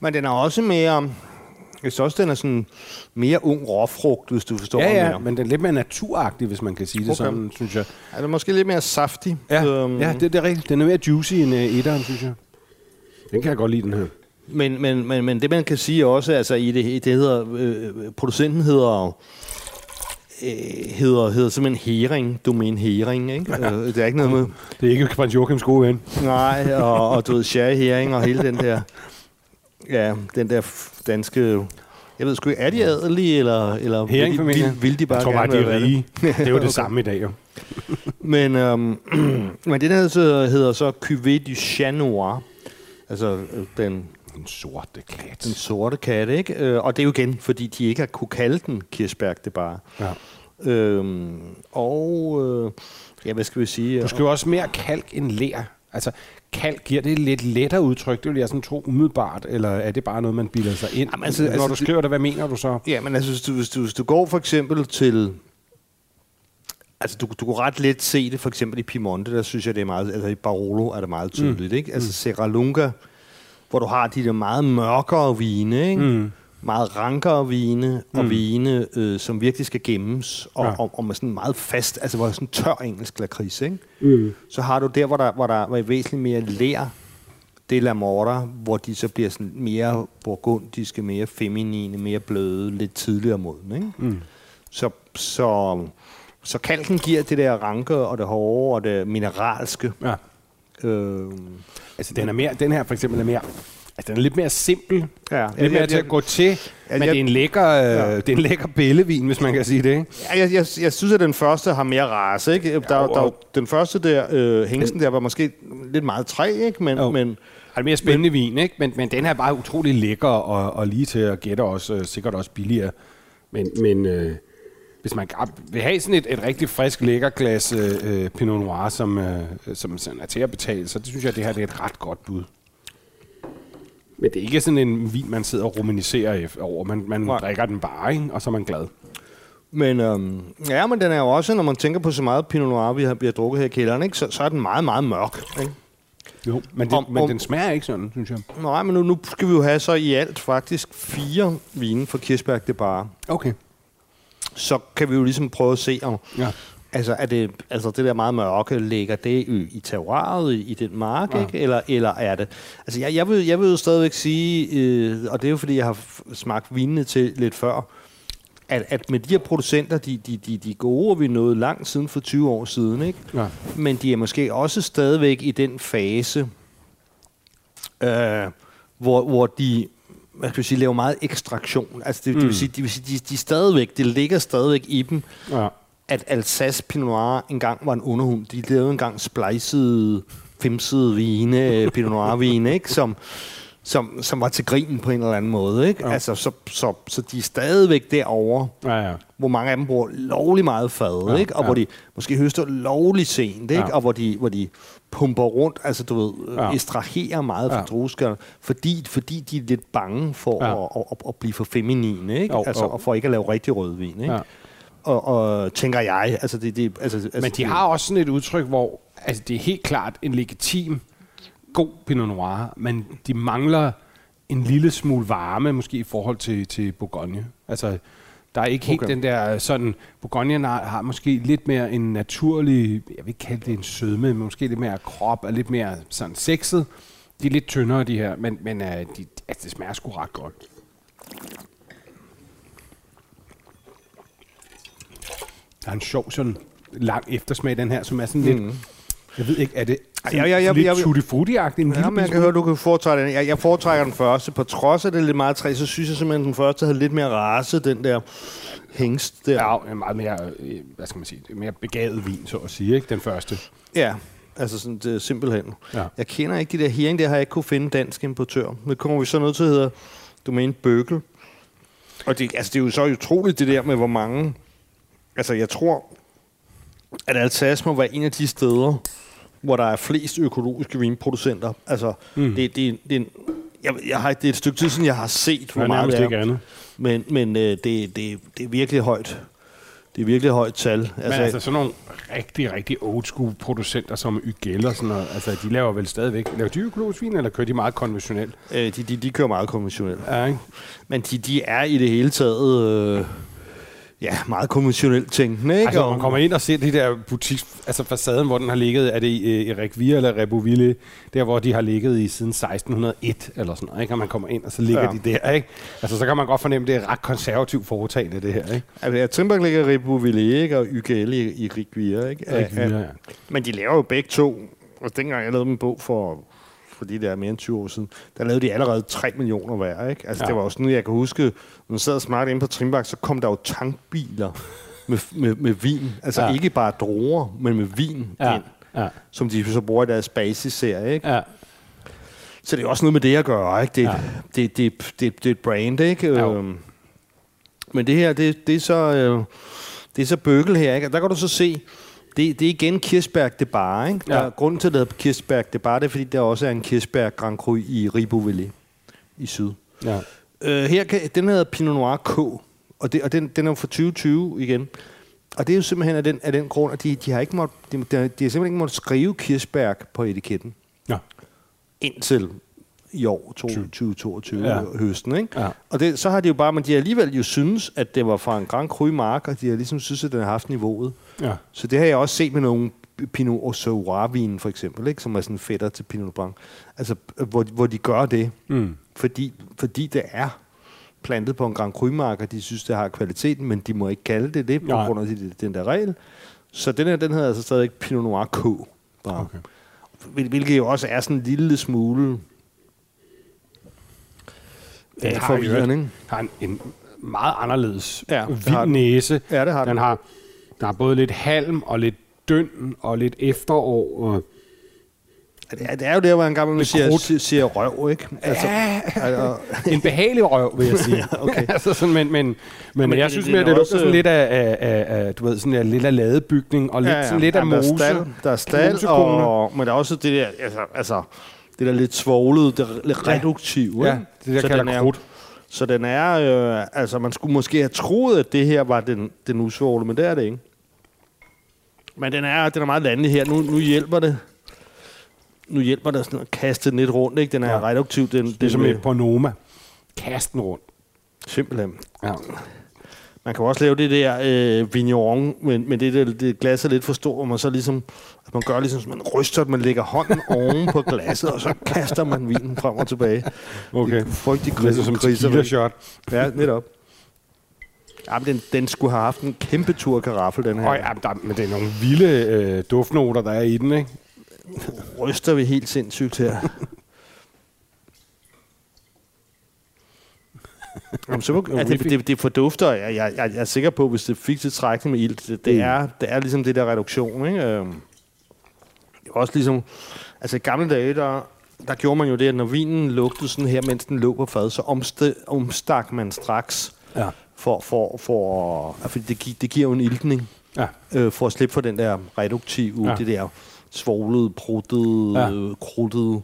Men den er også mere... Jeg synes også, den er sådan mere ung råfrugt, hvis du forstår, Ja, ja, men den er lidt mere naturagtig, hvis man kan sige det Okay. sådan, synes jeg. Er den måske lidt mere saftig? Ja, Øhm, ja det, det er rigtigt. Den er mere juicy end øh, etteren, synes jeg. Den kan jeg godt lide, den her. Men, men, men, men det man kan sige også, altså i det, det hedder, øh, producenten hedder, øh, hedder, hedder simpelthen Hering, domæn Hering, ikke? Øh, det er ikke noget med, Det er ikke prins Joachims gode ven. nej, og, og du ved, Sherry Hering og hele den der, ja, den der danske, jeg ved sgu ikke, er de adelige, eller, eller vil, de, vil, vil de bare jeg tror bare, gerne de er være det? rige. Det er jo det Okay. samme i dag, jo. Men, øhm, men det der så hedder så Cuvée du Chat Noir, altså øh, den En sorte kat. Den sorte katte, ikke? Øh, og det er jo igen, fordi de ikke har kunne kalde den Kirsberg, det bare. Ja. Øhm, og, øh, ja, hvad skal vi sige? Du skal jo også mere kalk end lær. Altså, kalk giver det et lidt lettere udtryk. Det vil jeg sådan tro umiddelbart, eller er det bare noget, man bilder sig ind? Jamen, altså- Når altså, du skriver det, hvad mener du så? Ja, men altså, hvis du, hvis du, hvis du går for eksempel til... Altså, du, du kan ret let se det for eksempel i Piemonte, der synes jeg, det er meget... Altså, i Barolo er det meget tydeligt, mm. ikke? Altså, Serra Lunga, hvor du har de der meget mørkere vine, ikke? Mm. Meget rankere vine, og Mm. vine, øh, som virkelig skal gemmes, og, Ja. og, og med sådan meget fast, altså hvor sådan tør engelsk lakrids, ikke? Mm. Så har du der, hvor der, hvor der er væsentligt mere lær, det er la morta, hvor de så bliver sådan mere burgundiske, mere feminine, mere bløde, lidt tidligere moden, ikke? Mm. Så, så, så kalken giver det der ranke og det hårde og det mineralske. Ja. Øh, Altså, den, er mere, den her for eksempel er mere... Altså, den er lidt mere simpel. ja, Lidt mere til at gå til, men jeg- det er en lækker, øh, Ja. det er en lækker billevin, hvis man kan sige det, ikke? Ja, jeg, jeg, jeg synes, at den første har mere race. Ikke? Der, Jo, der, den første der, øh, hængsten der, var måske lidt meget træ, ikke? Men, Jo. men Det er mere spændende vin, ikke? Men, men den her er bare utrolig lækker og, og lige til at gætte også, øh, sikkert også billigere. Men, men øh, hvis man vil have sådan et, et rigtig frisk, lækker glas øh, øh, Pinot Noir, som, øh, som sådan er til at betale, så det synes jeg, at det her det er et ret godt bud. Men det er ikke sådan en vin, man sidder og romaniserer over. Man, man Nej. drikker den bare, ikke? og så er man glad. Men øhm, ja, men den er jo også, når man tænker på så meget Pinot Noir, vi har, vi har drukket her i kælderen, ikke? Så, så er den meget, meget mørk. Ikke? Jo. Men, det, Om- men om- den smager ikke sådan, synes jeg. Nej, men nu, nu skal vi jo have så i alt faktisk fire vine fra Kirsberg det bare. Okay. Så kan vi jo ligesom prøve at se, om, Ja. Altså, er det, altså det der meget mørke, ligger det i, i terroiret, i, i den mark, Ja. ikke? Eller, eller er det... Altså, jeg, jeg, vil, jeg vil jo stadigvæk sige, øh, og det er jo fordi, jeg har smagt vinene til lidt før, at, at med de her producenter, de, de, de, de gode, og vi nåede langt siden for 20 år siden, ikke? Ja. Men de er måske også stadigvæk i den fase, øh, hvor, hvor de hvad skal jeg sige, laver meget ekstraktion. Altså det, mm. det vil sige, de, vil sige de, de, stadigvæk, det ligger stadigvæk i dem, Ja. At Alsace Pinot Noir engang var en underhund. De lavede engang splicede, femsede vine, Pinot Noir vine, ikke? Som, som, som var til grin på en eller anden måde. Ikke? Ja. Altså, så, så, så de er stadigvæk derovre, Ja, ja. hvor mange af dem bruger lovlig meget fad, Ja, ikke? og ja. hvor de måske høster lovlig sent, ikke? Ja. og hvor de, hvor de pumper rundt, altså du ved, Ja. ekstraherer meget fra Ja. drueskerne, fordi, fordi de er lidt bange for Ja. at, at, at blive for feminine, ikke? Jo, altså, jo. og for ikke at lave rigtig rødvin. Ikke? Ja. Og, og tænker jeg, altså det, det altså, altså Men de har også sådan et udtryk, hvor altså, det er helt klart en legitim, god Pinot Noir, men de mangler en lille smule varme, måske i forhold til, til Bourgogne. Altså, der er ikke helt Okay. den der sådan... Bourgogne har, har måske lidt mere en naturlig... Jeg vil ikke kalde det en sødme, men måske lidt mere krop og lidt mere sådan sexet. De er lidt tyndere, de her, men, men uh, de, altså, det smager sgu ret godt. Der er en sjov sådan lang eftersmag, den her, som er sådan lidt... Jeg ved ikke, er det sådan jeg- jeg- jeg- lidt tutti? En Ja, men jeg kan høre, du kan foretrække den. Jeg, jeg foretrækker den første. På trods af det lidt meget træ, så synes jeg simpelthen, at den første havde lidt mere race, den der hængst der. Ja, meget mere, øh, hvad skal man sige, er mere begavet vin, så at sige, ikke? Den første. Ja, altså sådan, det simpelthen. Ja. Jeg kender ikke de der hearing, der har jeg ikke kunne finde dansk importør. Men kommer vi så nødt til at hedde domæne Bøgel. Og det, altså, det er jo så utroligt det der med, hvor mange... Altså, jeg tror, at Alsace må være en af de steder, hvor der er flest økologiske vinproducenter. Altså, Mm. det, det, det, er en, jeg, jeg har, det er et stykke tid siden, jeg har set, hvor Der er meget det ikke er. andet. Men, men øh, det, det, det er virkelig højt. Det er virkelig højt tal. Altså, men altså sådan nogle rigtig, rigtig old school producenter som Ygel og sådan noget, altså de laver vel stadigvæk, laver de økologisk vin, eller kører de meget konventionelt? øh, de, de, de kører meget konventionelt. Ja, ikke? Men de, de er i det hele taget øh, ja, meget konventionelt tænkende. Ikke? Altså, Og- man kommer ind og ser de der butiks, altså facaden, hvor den har ligget, er det i øh, Erik Via eller Reboville, der hvor de har ligget i siden 1601 eller sådan noget, ikke? Og man kommer ind, og så ligger ja. De der, ikke? Altså, så kan man godt fornemme, at det er ret konservativt foretagende, det her, ikke? Altså, ja, Trimbak ligger i Riboville, ikke? og YGL i, i Rigvia. Ikke? Erik ja. Men de laver jo begge to. Og dengang jeg lavede en bog for, for de der mere end 20 år siden, der lavede de allerede 3 millioner hver. Ikke? Altså, Ja. ja. Det var jo sådan, jeg kan huske, når man sad smart inde på Trimbak, så kom der jo tankbiler med, med, med vin. Altså Ja. ja. ikke bare druer, men med vin Ja, ind, ja, som de så bruger i deres basisserie. Ikke? ja. Så det er også noget med det at gøre, ikke? Det, Ja. ja. det, det, det, det er et brand, ikke? Jo. Øhm, men det her, det, det er så... Øh, det er så bøgel her, ikke? Og der kan du så se, det, det er igen Kirsberg det bare, ikke? Ja. Ja. grunden til, at det hedder Kirsberg det bare, det er, fordi der også er en Kirsberg Grand Cru i Riboville i syd. ja. Øh, her kan, den hedder Pinot Noir K, og, det, og den, den er fra 2020 igen. Og det er jo simpelthen af den, af den grund, at de, de har ikke måttet, de, de, de har simpelthen ikke måttet skrive Kirsberg på etiketten ja. indtil i år 2022 Ja. høsten. Ikke? Ja. Og det, så har de jo bare, men de har alligevel jo synes, at det var fra en Grand Cru mark, og de har ligesom synes, at den har haft niveauet. ja. Så det har jeg også set med nogle Pinot Osoir-vin for eksempel, ikke? som er sådan fætter til Pinot Blanc. Altså, hvor, hvor de gør det, Mm. fordi, fordi det er plantet på en Grand Cru mark, og de synes, det har kvaliteten, men de må ikke kalde det det, på Nej. grund af de- den der regel. Så den her, den hedder altså stadig Pinot Noir K. Bare. Okay. Hvil- Hvilket jo også er sådan en lille smule Den Ja, har, forvirrende, ikke? har en, en meget anderledes Ja, ja, det har vild den. næse. Ja, det har den. den. Har, der er både lidt halm og lidt døn og lidt efterår. Og Ja, det er jo der, hvor en gammel man siger, siger, siger røv, ikke? Altså, ja, altså, en behagelig røv, vil jeg sige. Ja, okay. altså sådan, men, men, men, men det- jeg det- synes det mere, er det lugter sådan lidt af, af, af, af, du ved, sådan en lidt af ladebygning, og lidt, ja, sådan lidt af Jamen, mose. Der er stald, der er stald og, men der er også det der, altså, altså det der lidt svoglede, det er lidt Ja. reduktive. Ja, ikke? Det der Så kalder den er- krudt. Så den er, øh, altså man skulle måske have troet, at det her var den, den usvogle, men det er det ikke. Men den er, den er meget landlig her. Nu, nu hjælper det. Nu hjælper det sådan at kaste den lidt rundt, ikke? Den er Ja. reduktiv. Den, Det er den som et Bonoma. Kast den rundt. Simpelthen. Ja. Man kan også lave det der øh, vigneron, men, men det, det, det glas er lidt for stort, hvor man så ligesom, at man gør ligesom, man ryster, at man lægger hånden oven på glasset, og så kaster man vinen frem og tilbage. Okay. Det er frygtelig Det er som tequila shot. Ja, netop. Ja, men den, den skulle have haft en kæmpe tur karaffel, den her. Og ja, der, men det er nogle vilde øh, duftnoter, der er i den, ikke? ryster vi helt sindssygt her. Jamen, så, må, altså, det, det, det fordufter, jeg, jeg, jeg, jeg er sikker på, hvis det fik tilstrækkeligt med ilt, det, det, Mm. er, det er ligesom det der reduktion, ikke? Også ligesom, altså i gamle dage, der, der gjorde man jo det, at når vinen lugtede sådan her, mens den lå på fad, så omste, omstak man straks Ja. for, for, for fordi det, gi- det giver jo en iltning, Ja. øh, for at slippe for den der reduktive, Ja. det der svoglede, pruttede, Ja. krudtede.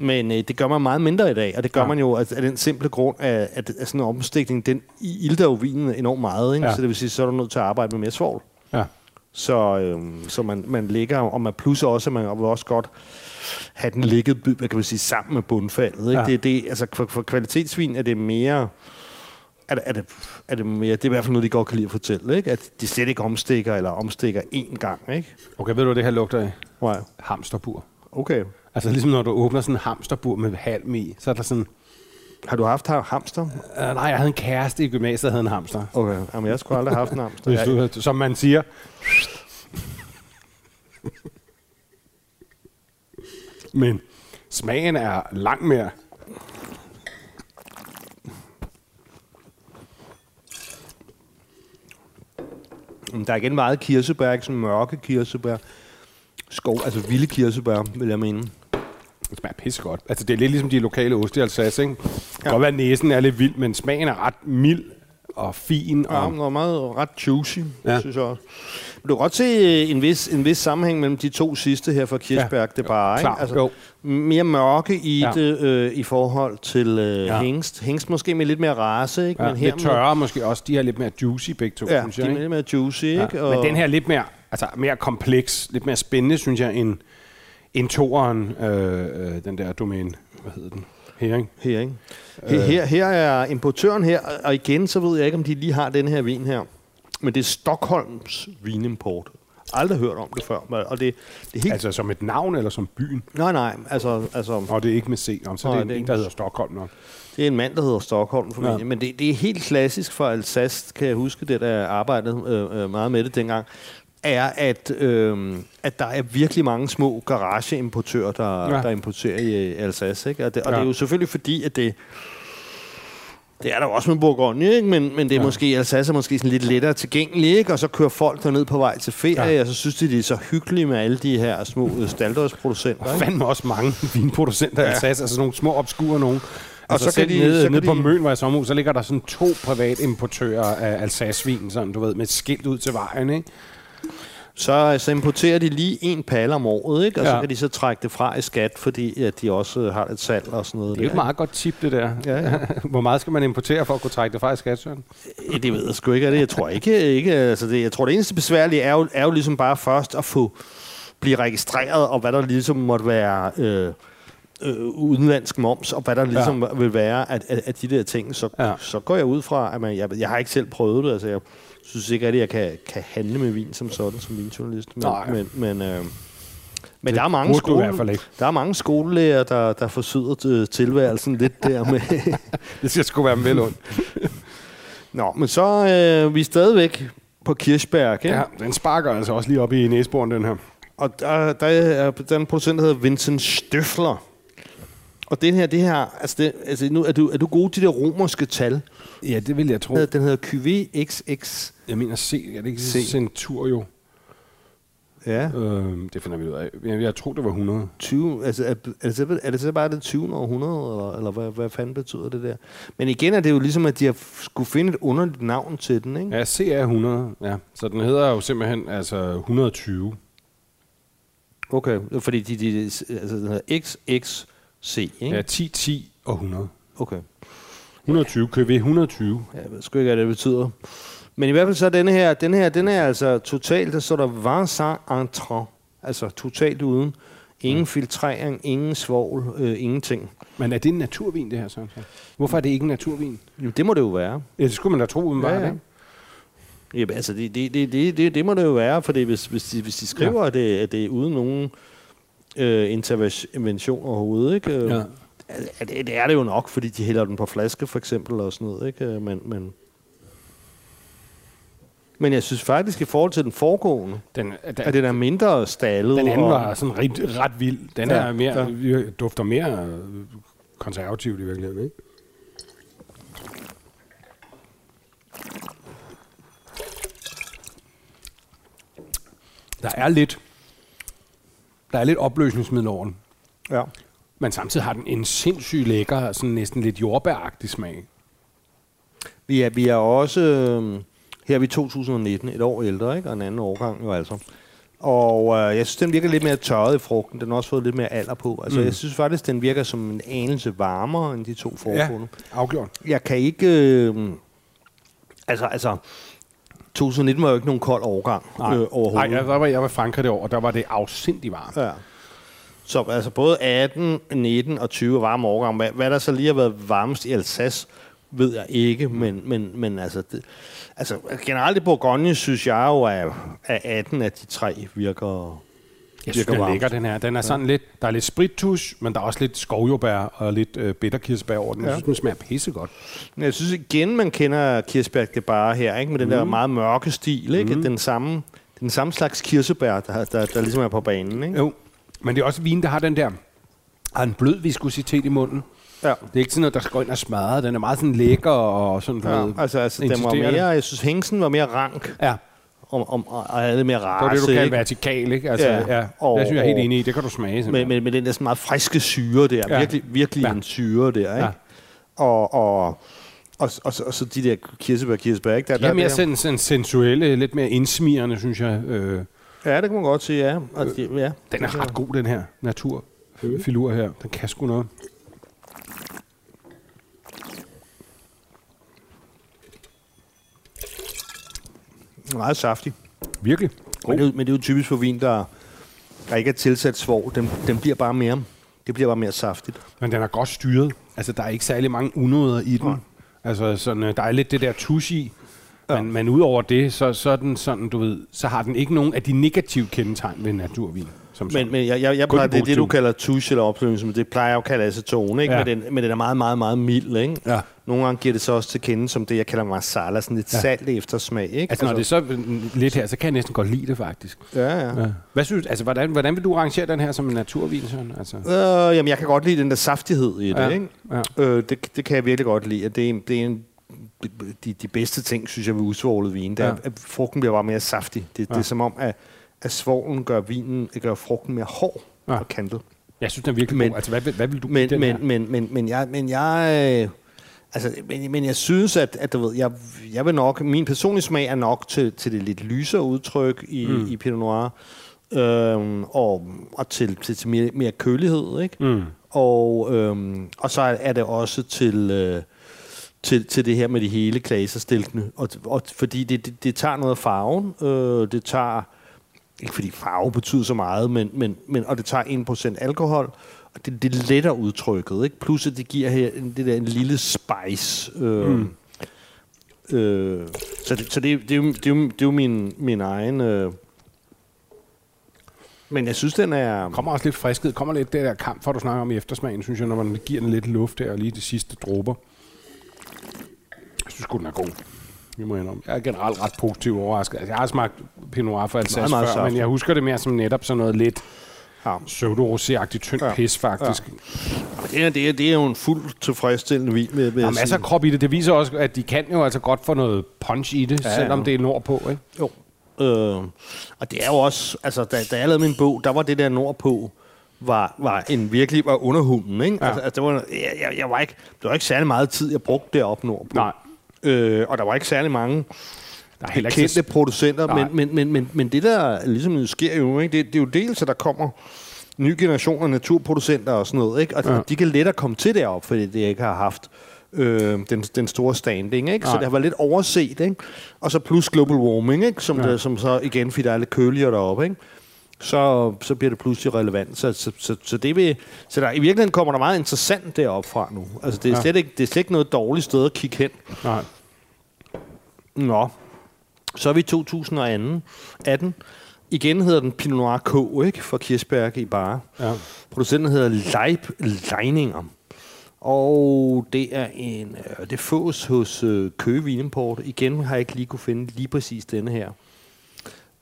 Men øh, det gør man meget mindre i dag, og det gør Ja. man jo af, af den simple grund, at, at, at sådan en omstikning, den ilter jo vinen enormt meget, ikke? Ja. så det vil sige, så er du nødt til at arbejde med mere svovl. Ja. Så, øhm, så man, man ligger, og man plusser også, at man vil også godt have den ligget, hvad kan man sige, sammen med bundfaldet. Ikke? Ja. Det, det, altså for, for kvalitetsvin er det mere, er det, er, det, er det mere, det er i hvert fald noget, de godt kan lide at fortælle, ikke? at de slet ikke omstikker, eller omstikker én gang. Ikke? Okay, ved du, hvad det her lugter af? Wow. Hamsterbur. Okay. Altså ligesom når du åbner sådan en hamsterbur med halm i, så er der sådan... Har du haft ha- hamster? Uh, nej, jeg havde en kæreste i gymnasiet, der havde en hamster. Okay. Jamen, jeg skulle aldrig have haft en hamster. Hvis Jeg, du, som man siger. Men smagen er langt mere. Der er igen meget kirsebær, ikke sådan mørke kirsebær. Skov, altså vilde kirsebær, vil jeg mene. Det smager pisse godt. Altså, det er lidt ligesom de lokale oste i Alsace, ikke? Kan godt være, at næsen er lidt vild, men smagen er ret mild og fin. Ja, Og, den var meget ret juicy, Ja. synes jeg også. Men du kan godt se øh, en vis, en vis sammenhæng mellem de to sidste her fra Kirchberg. Ja. Det er bare, ikke? Altså, jo. mere mørke i Ja. det øh, i forhold til øh, Ja. hængst. Hængst måske med lidt mere race, ikke? ja, Men her lidt tørre måske også. De er lidt mere juicy begge to, ja, synes de jeg. er Ikke? lidt mere juicy, Ja. ikke? Men den her er lidt mere, altså, mere kompleks, lidt mere spændende, synes jeg, end, end toeren, øh, øh, den der domæne, hvad hedder den? Her, ikke? Her? Her, her, er importøren her, og igen, så ved jeg ikke, om de lige har den her vin her. Men det er Stockholms vinimport. Aldrig hørt om det før. Og det, det er helt... Altså som et navn eller som byen? nej, nej, altså, altså Og det er ikke med C, om, så Nej, det er en, det er en, ikke der hedder Stockholm nok. Det er en mand, der hedder Stockholm formentlig. Ja. Men det, det er helt klassisk for Alsace, kan jeg huske, det der arbejdede øh, øh, meget med det dengang, er, at, øh, at der er virkelig mange små garageimportører, der, Ja. der importerer i Alsace. Ikke? Og, det, og Ja. det er jo selvfølgelig fordi, at det... Det er der jo også med Bourgogne, ikke? Men, men det er Ja. måske, Alsace er måske sådan lidt lettere tilgængeligt, ikke? Og så kører folk derned på vej til ferie, Ja. og så synes de, det er så hyggeligt med alle de her små øh, staldårsproducenter. Der er ikke? fandme også mange vinproducenter i Ja. Alsace, altså nogle små obskure nogen. Og Og så, kan de- nede, så kan nede på de- Møn, hvor jeg er i sommerhus, så ligger der sådan to private importører af Alsace-vin, sådan, du ved, med et skilt ud til vejen, ikke? Så, så importerer de lige en palle om året, ikke? og ja. Så kan de så trække det fra i skat, fordi at de også øh, har et salg og sådan noget. Det er jo et meget godt tip, det der. Ja, ja. Hvor meget skal man importere for at kunne trække det fra i skat, Søren? ikke? Det ved jeg sgu ikke, det. Jeg tror ikke, ikke altså det, jeg tror det eneste besværlige er jo, er jo ligesom bare først at få blive registreret, og hvad der ligesom måtte være øh, øh, udenlandsk moms, og hvad der ligesom ja. vil være af, af, af de der ting, så, ja. så går jeg ud fra, at man, jeg, jeg har ikke selv prøvet det, altså jeg synes ikke rigtig, at jeg kan, kan handle med vin som sådan, som vinjournalist, men, Nej. men, men, øh, men Det der er mange skole, der er mange skolelærer, der, der forsyder til tilværelsen lidt der med... Det skal sgu være vel ondt. Nå, men så øh, vi er stadigvæk på Kirchberg, ikke? Ja, den sparker altså også lige op i næseboren, den her. Og der, der er den producent, der hedder Vincent Støfler. Og den her, det her, altså, det, altså nu er du, er du god til det romerske tal? Ja, det vil jeg tro. Den hedder, QVXX. Jeg mener C, er det ikke C. Centurio? Ja, Øhm, det finder vi ud af. Jeg, jeg tror, det var 100. 20, altså, er, er, det så, er det så bare det 20. århundrede, eller, eller hvad, hvad fanden betyder det der? Men igen er det jo ligesom, at de har skulle finde et underligt navn til den, ikke? Ja, C er 100. Ja. Så den hedder jo simpelthen altså 120. Okay, fordi de, de, altså, den hedder XXC, ikke? Ja, 10, 10 og 100. Okay. 120, KV 120. Jeg ved sgu ikke, hvad det betyder. Men i hvert fald så er denne her, den her, den er altså totalt, der står der Vincent Entrant. Altså totalt uden. Ingen filtrering, ingen svovl, øh, ingenting. Men er det en naturvin, det her, Søren? Hvorfor er det ikke en naturvin? Jo, det må det jo være. Ja, det skulle man da tro, uden Ja, var ja. det. ikke? Jamen, altså, det, det, det, det, det, det må det jo være, for hvis, hvis, de, hvis de skriver, ja. at, det, at det er uden nogen øh, intervention overhovedet, ikke? Ja. Det, det er det jo nok, fordi de hælder den på flaske, for eksempel, og sådan noget, ikke? Øh, Men, men, men jeg synes faktisk, i forhold til den foregående, Den, den, at den er mindre stallet. den anden og, var sådan ret, ret vild. Den Ja, er mere, ja. ja. dufter mere øh, konservativt i virkeligheden, ikke? Der er lidt, der er lidt opløsningsmiddel over den, Ja. Men samtidig har den en sindssygt lækker, sådan næsten lidt jordbæragtig smag. Vi er, vi er også... Øh, her er vi i 2019, et år ældre, ikke? Og en anden årgang jo altså. Og øh, jeg synes, den virker lidt mere tørret i frugten. Den har også fået lidt mere alder på. Altså, Mm. jeg synes faktisk, den virker som en anelse varmere end de to foregående. afgjort. Jeg kan ikke... Øh, altså, altså... 2019 var jo ikke nogen kold årgang Nej, øh, Nej overhovedet. jeg, der var, jeg var i Frankrig det år, og der var det afsindig varmt. Ja. Så altså både 18, 19 og 20 er varme årgang. Hvad, hvad der så lige har været varmest i Alsace, ved jeg ikke, men, men, men altså, det, altså generelt i Bourgogne synes jeg jo, at, at 18 af de tre virker... Jeg synes, virker den er lækker, den her. Den er sådan lidt, der er lidt sprittus, men der er også lidt skovjordbær og lidt øh, bitterkirsebær over den. Jeg Ja. synes, den smager pissegodt. Jeg synes igen, man kender kirsebær det bare her, ikke? med den der meget mørke stil. Ikke? Mm. Den, samme, den samme slags kirsebær, der, der, der ligesom er på banen. Ikke? Jo, men det er også vin, der har den der har en blød viskositet i munden. Ja. Det er ikke sådan noget, der skal ind og smadre. Den er meget sådan lækker og sådan Ja, noget. altså, altså den var mere, jeg synes, hængsen var mere rank, Ja, og, og, og, havde mere det var det, du kalder vertikal, ikke? Altså, Ja. ja. ja. Og- det synes jeg er helt enig i. Det kan du smage, med, simpelthen. med, med den der sådan meget friske syre der. Ja. Ja. Virkelig, virkelig Ja. ja. en syre der, ikke? Ja. Ja. Og, og, og, og, og, så- de der kirsebær, kirsebær, ikke? Der, De er der, mere der, sådan sensuelle, lidt mere indsmirrende, synes jeg. Øh, Ja, det kan man godt sige, ja. Og de, ja. den er ret god, den her naturfilur her. Den kan sgu noget. Meget saftig. Virkelig. Men det, er jo- men det er jo typisk for vin, der, der ikke er tilsat svov. Den, den bliver bare mere, det bliver bare mere saftigt. Men den er godt styret. Altså, der er ikke særlig mange unåder i den. Nej. Altså, sådan, øh, der er lidt det der tusch i. Ja. Men, men udover det, så, så er den sådan, du ved, så har den ikke nogen af de negative kendetegn ved naturvin. Som sådan. Men, men jeg, jeg, jeg plejer, det det, du kalder touche eller men det plejer jeg jo at kalde acetone, ikke? Ja. Men, den, men den er meget, meget, meget mild, ikke? Ja. Nogle gange giver det så også til kende som det, jeg kalder masala, sådan lidt Ja. salt eftersmag, ikke? altså, når det er så øh, lidt her, så kan jeg næsten godt lide det, faktisk. Ja, ja. Ja. Hvad synes altså, hvordan, hvordan vil du rangere den her som en naturvin, Søren? Altså, Øh, jamen, jeg kan godt lide den der saftighed i det, Ja, ikke? ja. Øh, det, det kan jeg virkelig godt lide. Det er, en- det er en, de, de bedste ting, synes jeg, ved usvoglet vin. Det er, Ja. at frugten bliver bare mere saftig. Det, ja. Det er som om, at, at svoglen gør, vinen, gør frugten mere hård Ja. og kantet. jeg synes, den er virkelig Men- god. Altså, hvad, hvad vil du Men, den her? men, men, men, men jeg... Men jeg øh, Altså, men, men jeg synes, at, at du ved, jeg, jeg vil nok, min personlige smag er nok til, til det lidt lysere udtryk i, mm. i Pinot Noir, øhm, og, og til, til, til mere, mere kølighed, ikke? Mm. Og, øhm, og så er det også til, øh, til, til det her med de hele klasestilkene. Og, og fordi det, det, det tager noget af farven. Øh, det tager, ikke fordi farve betyder så meget, men, men, men, og det tager 1% alkohol. Og det, det letter udtrykket. Ikke? Plus at det giver her en, det der en lille spice. Øh, mm. øh, så det, så det, det, er jo, det, er jo, det er jo min, min egen... Øh, men jeg synes, den er... kommer også lidt friskhed. Kommer lidt det der kamp, for du snakker om i eftersmagen, synes jeg, når man giver den lidt luft der, og lige de sidste dråber. Synes sgu, den er god. Vi må indrømme. Jeg er generelt ret positiv overrasket. Altså, jeg har smagt Pinot Noir for Alsace før, men jeg husker det mere som netop sådan noget lidt Ja. pseudo-rosé-agtigt tyndt Ja. pis, faktisk. Ja. Det er, det, er, det er jo en fuld tilfredsstillende vin, vil, vil Der er masser af krop i det. Det viser også, at de kan jo altså godt få noget punch i det, Ja, selvom ja. det er nordpå. Ikke? Jo. Øh, og det er jo også, altså da, da jeg lavede min bog, der var det der nordpå, var, var en virkelig var underhunden, ikke? Ja. Altså, altså, det var, jeg, jeg, jeg var ikke, det var ikke særlig meget tid, jeg brugte deroppe nordpå. Nej, Øh, og der var ikke særlig mange der er heller ikke kendte så... producenter, men, men, men, men, men det der ligesom sker jo, ikke? Det, det er jo dels, at der kommer nye generationer af naturproducenter og sådan noget, ikke? Og, Ja. de kan lettere komme til deroppe, fordi de ikke har haft øh, den, den store standing, ikke? Så Nej. det har været lidt overset, ikke? Og så plus global warming, ikke? Som, ja. det, som så igen, fordi der er lidt køligere deroppe, ikke? Så, så bliver det pludselig relevant. Så, så, så, så, det vil, så der, i virkeligheden kommer der meget interessant deroppe fra nu. Altså, det er, Ja. slet ikke, det er slet ikke noget dårligt sted at kigge hen. Nej. Nå. Så er vi i 2018. Igen hedder den Pinot Noir K, ikke? For Kirsberg i Bare. Ja. Producenten hedder Leib Leininger. Og det er en, øh, det fås hos øh, Køge Vinimport. Igen har jeg ikke lige kunne finde lige præcis denne her.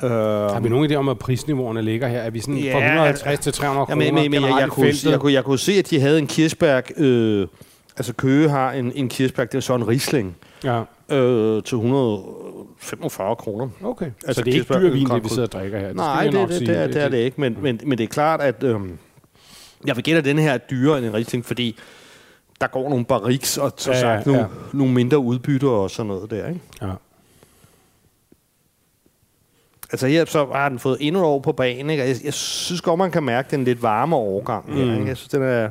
Øh, Har vi nogen idé om, at prisniveauerne ligger her? Er vi sådan Ja, fra 150 til 300 Ja, kroner men, men, men jeg, jeg, kunne, jeg, kunne, jeg kunne se, at de havde en Kirsberg. Øh, altså Køge har en, en Kirsberg, det er så en Riesling. Ja, Øh, til 145 kroner. okay. Altså, så det er ikke dyr vin, det vi sidder og drikker her. Det Nej, det, det, det, er, det er det ikke. Men, men, men det er klart, at øhm, jeg vil gætte, at den her er dyrere end en Riesling, fordi der går nogle barriks og så Ja, ja, ja, sagt, nogle, nogle mindre udbytter og sådan noget der. Ikke? Ja. Altså her så har den fået endnu år på banen. Ikke? Og Jeg, jeg synes godt, man kan mærke den lidt varme overgang. Mm. Her, ikke? Jeg synes, den er...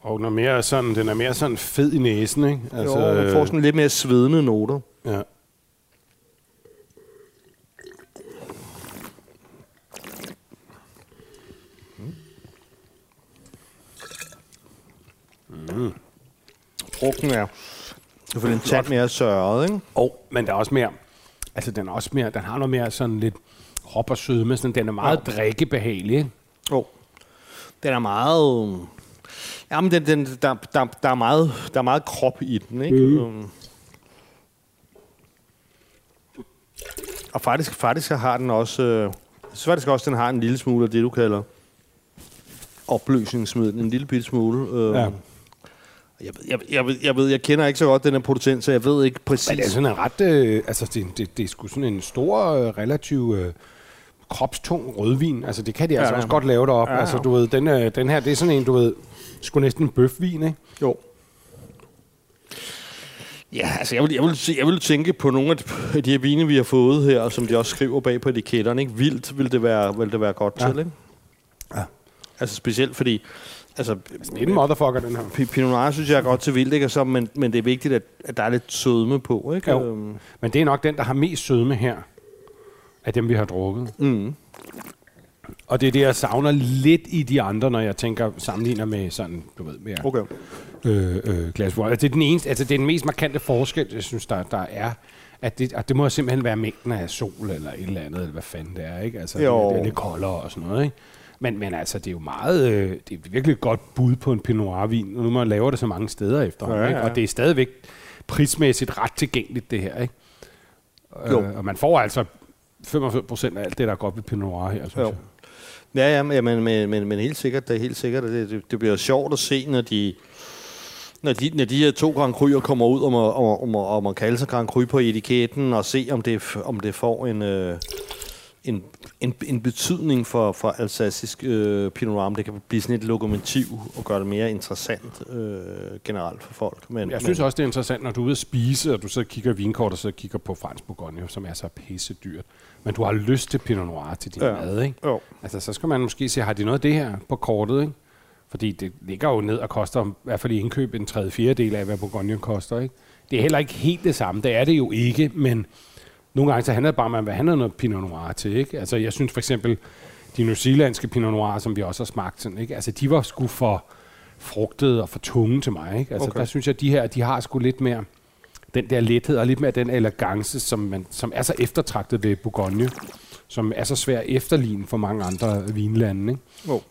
Og den er mere sådan, den er mere sådan fed i næsen, ikke? Altså, jo, den får sådan lidt mere svedende noter. ja. Frugten er selvfølgelig en tand mere sørret, ikke? Og, men der er også mere, altså den er også mere, den har noget mere sådan lidt hop og sødme, sådan, den er meget ja. drikkebehagelig, ikke? Jo. Den er meget... Jamen, den, den, der, der, der, er meget, der er meget krop i den, ikke? Mm. Og faktisk, faktisk så har den også... Øh, synes faktisk også, den har en lille smule af det, du kalder opløsningsmiddel. En lille bitte smule. Øh, Ja. Jeg, ved- jeg, jeg, ved, jeg ved, jeg kender ikke så godt den her producent, så jeg ved ikke præcis. Men det er sådan en ret, øh, altså det, det, det er sgu sådan en stor, øh, relativ øh, kropstung rødvin. Altså det kan de altså ja. også godt lave derop. Ja, Ja, ja. Altså du ved, den, øh, den her, det er sådan en, du ved, sgu næsten en bøfvin, ikke? Jo. Ja, altså jeg vil, jeg, vil, jeg vil tænke på nogle af de, her vine, vi har fået her, som de også skriver bag på etiketterne. Ikke? Vildt vil det være, vil det være godt Ja. ja. til, ikke? Ja. Altså specielt fordi, altså, Altså, det er en motherfucker, den her. Pinot Noir synes jeg er godt til vildt, ikke? Så, men, men det er vigtigt, at, at der er lidt sødme på, ikke? Jo. Øhm, Men det er nok den, der har mest sødme her, af dem, vi har drukket. Mm. Og det er det, jeg savner lidt i de andre, når jeg tænker sammenligner med sådan, du ved, mere Okay. øh, øh, glas. Altså, det er den eneste, altså det er den mest markante forskel, jeg synes, der, der er. At det, at det må simpelthen være mængden af sol eller et eller andet, eller hvad fanden det er, ikke? Altså, Jo. det, det er lidt koldere og sådan noget, ikke? Men, men altså, det er jo meget, øh, det er virkelig et godt bud på en Pinot Noir-vin, nu man laver det så mange steder efterhånden, Ja, ikke? ja. Og det er stadigvæk prismæssigt ret tilgængeligt, det her, ikke? Jo. Øh, og man får altså 95 procent af alt det, der er godt ved Pinot Noir her, synes Jo. jeg. Ja, ja, men, men, men, men, helt sikkert, det er helt sikkert, det, det, det bliver sjovt at se, når de, når de, når de her to Grand Cru'er kommer ud om at, om, om, om at kalde sig Grand Cru på etiketten, og se, om det, om det får en, øh, en, en, en betydning for, for alsacisk øh, Pinot Noir, det kan blive sådan et lokomotiv og gøre det mere interessant øh, generelt for folk. Men, Jeg synes også, det er interessant, når du er ude at spise, og du så kigger vinkort, og så kigger på fransk Bourgogne, som er så pisse dyrt. Men du har lyst til Pinot Noir til din ja. mad, ikke? Jo. Altså, så skal man måske se, har de noget af det her på kortet, ikke? Fordi det ligger jo ned og koster, i hvert fald i indkøb, en tredje fjerdedel af, hvad Bourgogne koster, ikke? Det er heller ikke helt det samme. Det er det jo ikke, men nogle gange så handler det bare om, at vil have noget Pinot Noir til, ikke? Altså, jeg synes for eksempel, de new zealandske Pinot Noir, som vi også har smagt, sådan, ikke? Altså, de var sgu for frugtede og for tunge til mig, ikke? Altså, Okay. der synes jeg, at de her, de har sgu lidt mere den der lethed og lidt mere den elegance, som, man, som er så eftertragtet ved Bourgogne, som er så svær at efterligne for mange andre vinlande, ikke? Jo.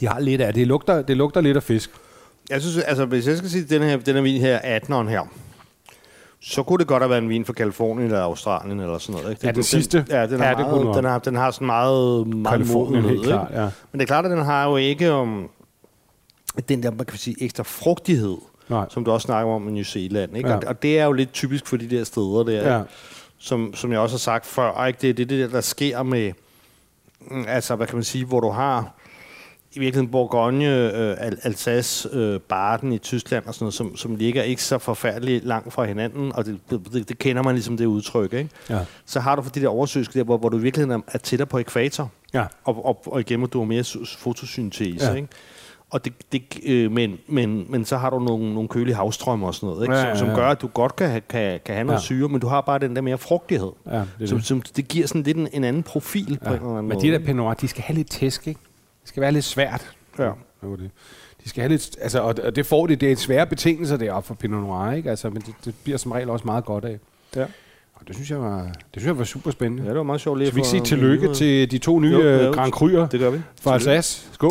De har lidt af det. Det lugter, det lugter lidt af fisk. Jeg synes, altså, hvis jeg skal sige, den her, den her vin her, 18'eren her, så kunne det godt have været en vin fra Kalifornien eller Australien eller sådan noget. Ikke? Ja, den sidste. Ja, den, Ja, det kunne meget, den den, har, den har sådan meget, meget Kalifornien, helt klart, ja. Men det er klart, at den har jo ikke um, den der, man kan sige, ekstra frugtighed, Nej. som du også snakker om i New Zealand. Ikke? Ja. Og, og det er jo lidt typisk for de der steder der, Ja. som, som jeg også har sagt før. Ikke? Det er det, det der, der sker med, altså hvad kan man sige, hvor du har i virkeligheden Bourgogne, øh, Al- Alsace, øh, Baden i Tyskland og sådan noget, som, som ligger ikke så forfærdeligt langt fra hinanden, og det, det, det kender man ligesom det udtryk, ikke? Ja. Så har du for de der oversøiske der, hvor, hvor du i virkeligheden er, er tættere på ekvator, Ja. og, og, og igen, hvor du har mere fotosyntese, Ja. ja. ikke? Og det, det, øh, men, men, men så har du nogle, nogle kølige havstrømme og sådan noget, ikke? Ja, Som, ja, som ja. gør, at du godt kan, kan, kan have noget Ja. syre, men du har bare den der mere frugtighed. Ja, det, Som, det. som, det giver sådan lidt en, en anden profil på en eller Ja. anden Men måde. de der Pinot de skal have lidt tæsk, ikke? Det skal være lidt svært. Ja. Det var det. De skal have lidt, altså, og, og det får det, det er svære betingelser deroppe for Pinot Noir, ikke? Altså, men det, det bliver som regel også meget godt af. Ja. Og det synes jeg var, det synes jeg var super spændende. Ja, det var meget sjovt lige Skal vi ikke sige tillykke til de to nye Jo, jo, jo. Grand Cryer Det gør vi. fra. Alsace? Skål.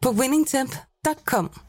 på winningtemp.com.